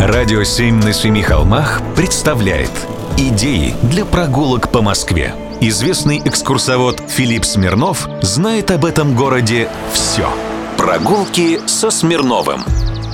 Радио «Семь на семи холмах» представляет Идеи для прогулок по Москве. Известный экскурсовод Филипп Смирнов знает об этом городе все. Прогулки со Смирновым.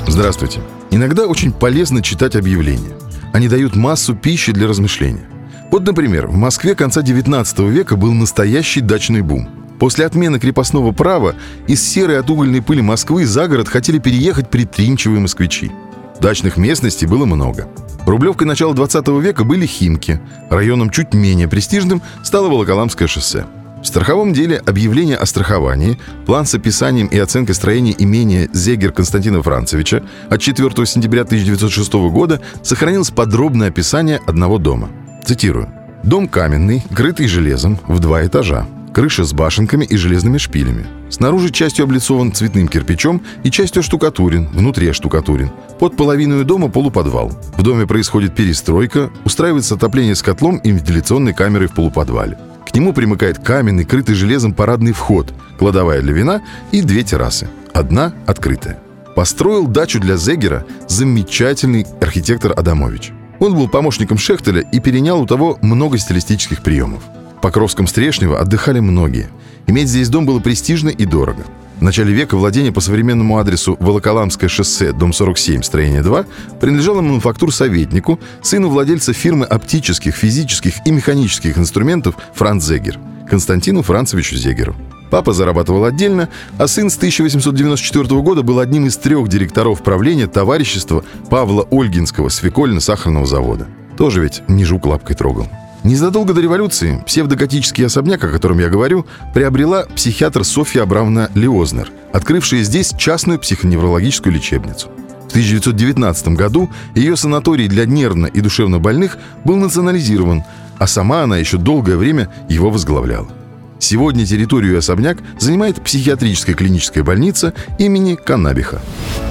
Здравствуйте. Иногда очень полезно читать объявления. Они дают массу пищи для размышления. Вот, например, в Москве конца 19 века был настоящий дачный бум. После отмены крепостного права из серой от угольной пыли Москвы за город хотели переехать предприимчивые москвичи. Дачных местностей было много. Рублевкой начала 20 века были Химки. Районом чуть менее престижным стало Волоколамское шоссе. В страховом деле объявление о страховании, план с описанием и оценкой строения имения Зегер Константина Францевича от 4 сентября 1906 года сохранилось подробное описание одного дома. Цитирую. «Дом каменный, крытый железом, в два этажа. Крыша с башенками и железными шпилями. Снаружи частью облицован цветным кирпичом и частью штукатурен, внутри штукатурен. Под половиной дома полуподвал. В доме происходит перестройка, устраивается отопление с котлом и вентиляционной камерой в полуподвале. К нему примыкает каменный, крытый железом парадный вход, кладовая для вина и две террасы. Одна открытая. Построил дачу для Зегера замечательный архитектор Адамович. Он был помощником Шехтеля и перенял у того много стилистических приемов. Покровском Стрешнево отдыхали многие. Иметь здесь дом было престижно и дорого. В начале века владение по современному адресу Волоколамское шоссе, дом 47, строение 2, принадлежало мануфактур-советнику, сыну владельца фирмы оптических, физических и механических инструментов Франц Зегер, Константину Францевичу Зегеру. Папа зарабатывал отдельно, а сын с 1894 года был одним из трех директоров правления товарищества Павла Ольгинского свекольно-сахарного завода. Тоже ведь не жук лапкой трогал. Незадолго до революции псевдоготический особняк, о котором я говорю, приобрела психиатр Софья Абрамовна Леознер, открывшая здесь частную психоневрологическую лечебницу. В 1919 году ее санаторий для нервно и душевно больных был национализирован, а сама она еще долгое время его возглавляла. Сегодня территорию особняк занимает психиатрическая клиническая больница имени Каннабиха.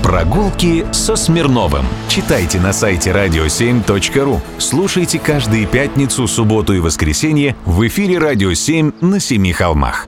Прогулки со Смирновым. Читайте на сайте radio7.ru. Слушайте каждые пятницу, субботу и воскресенье в эфире «Радио 7» на Семи холмах.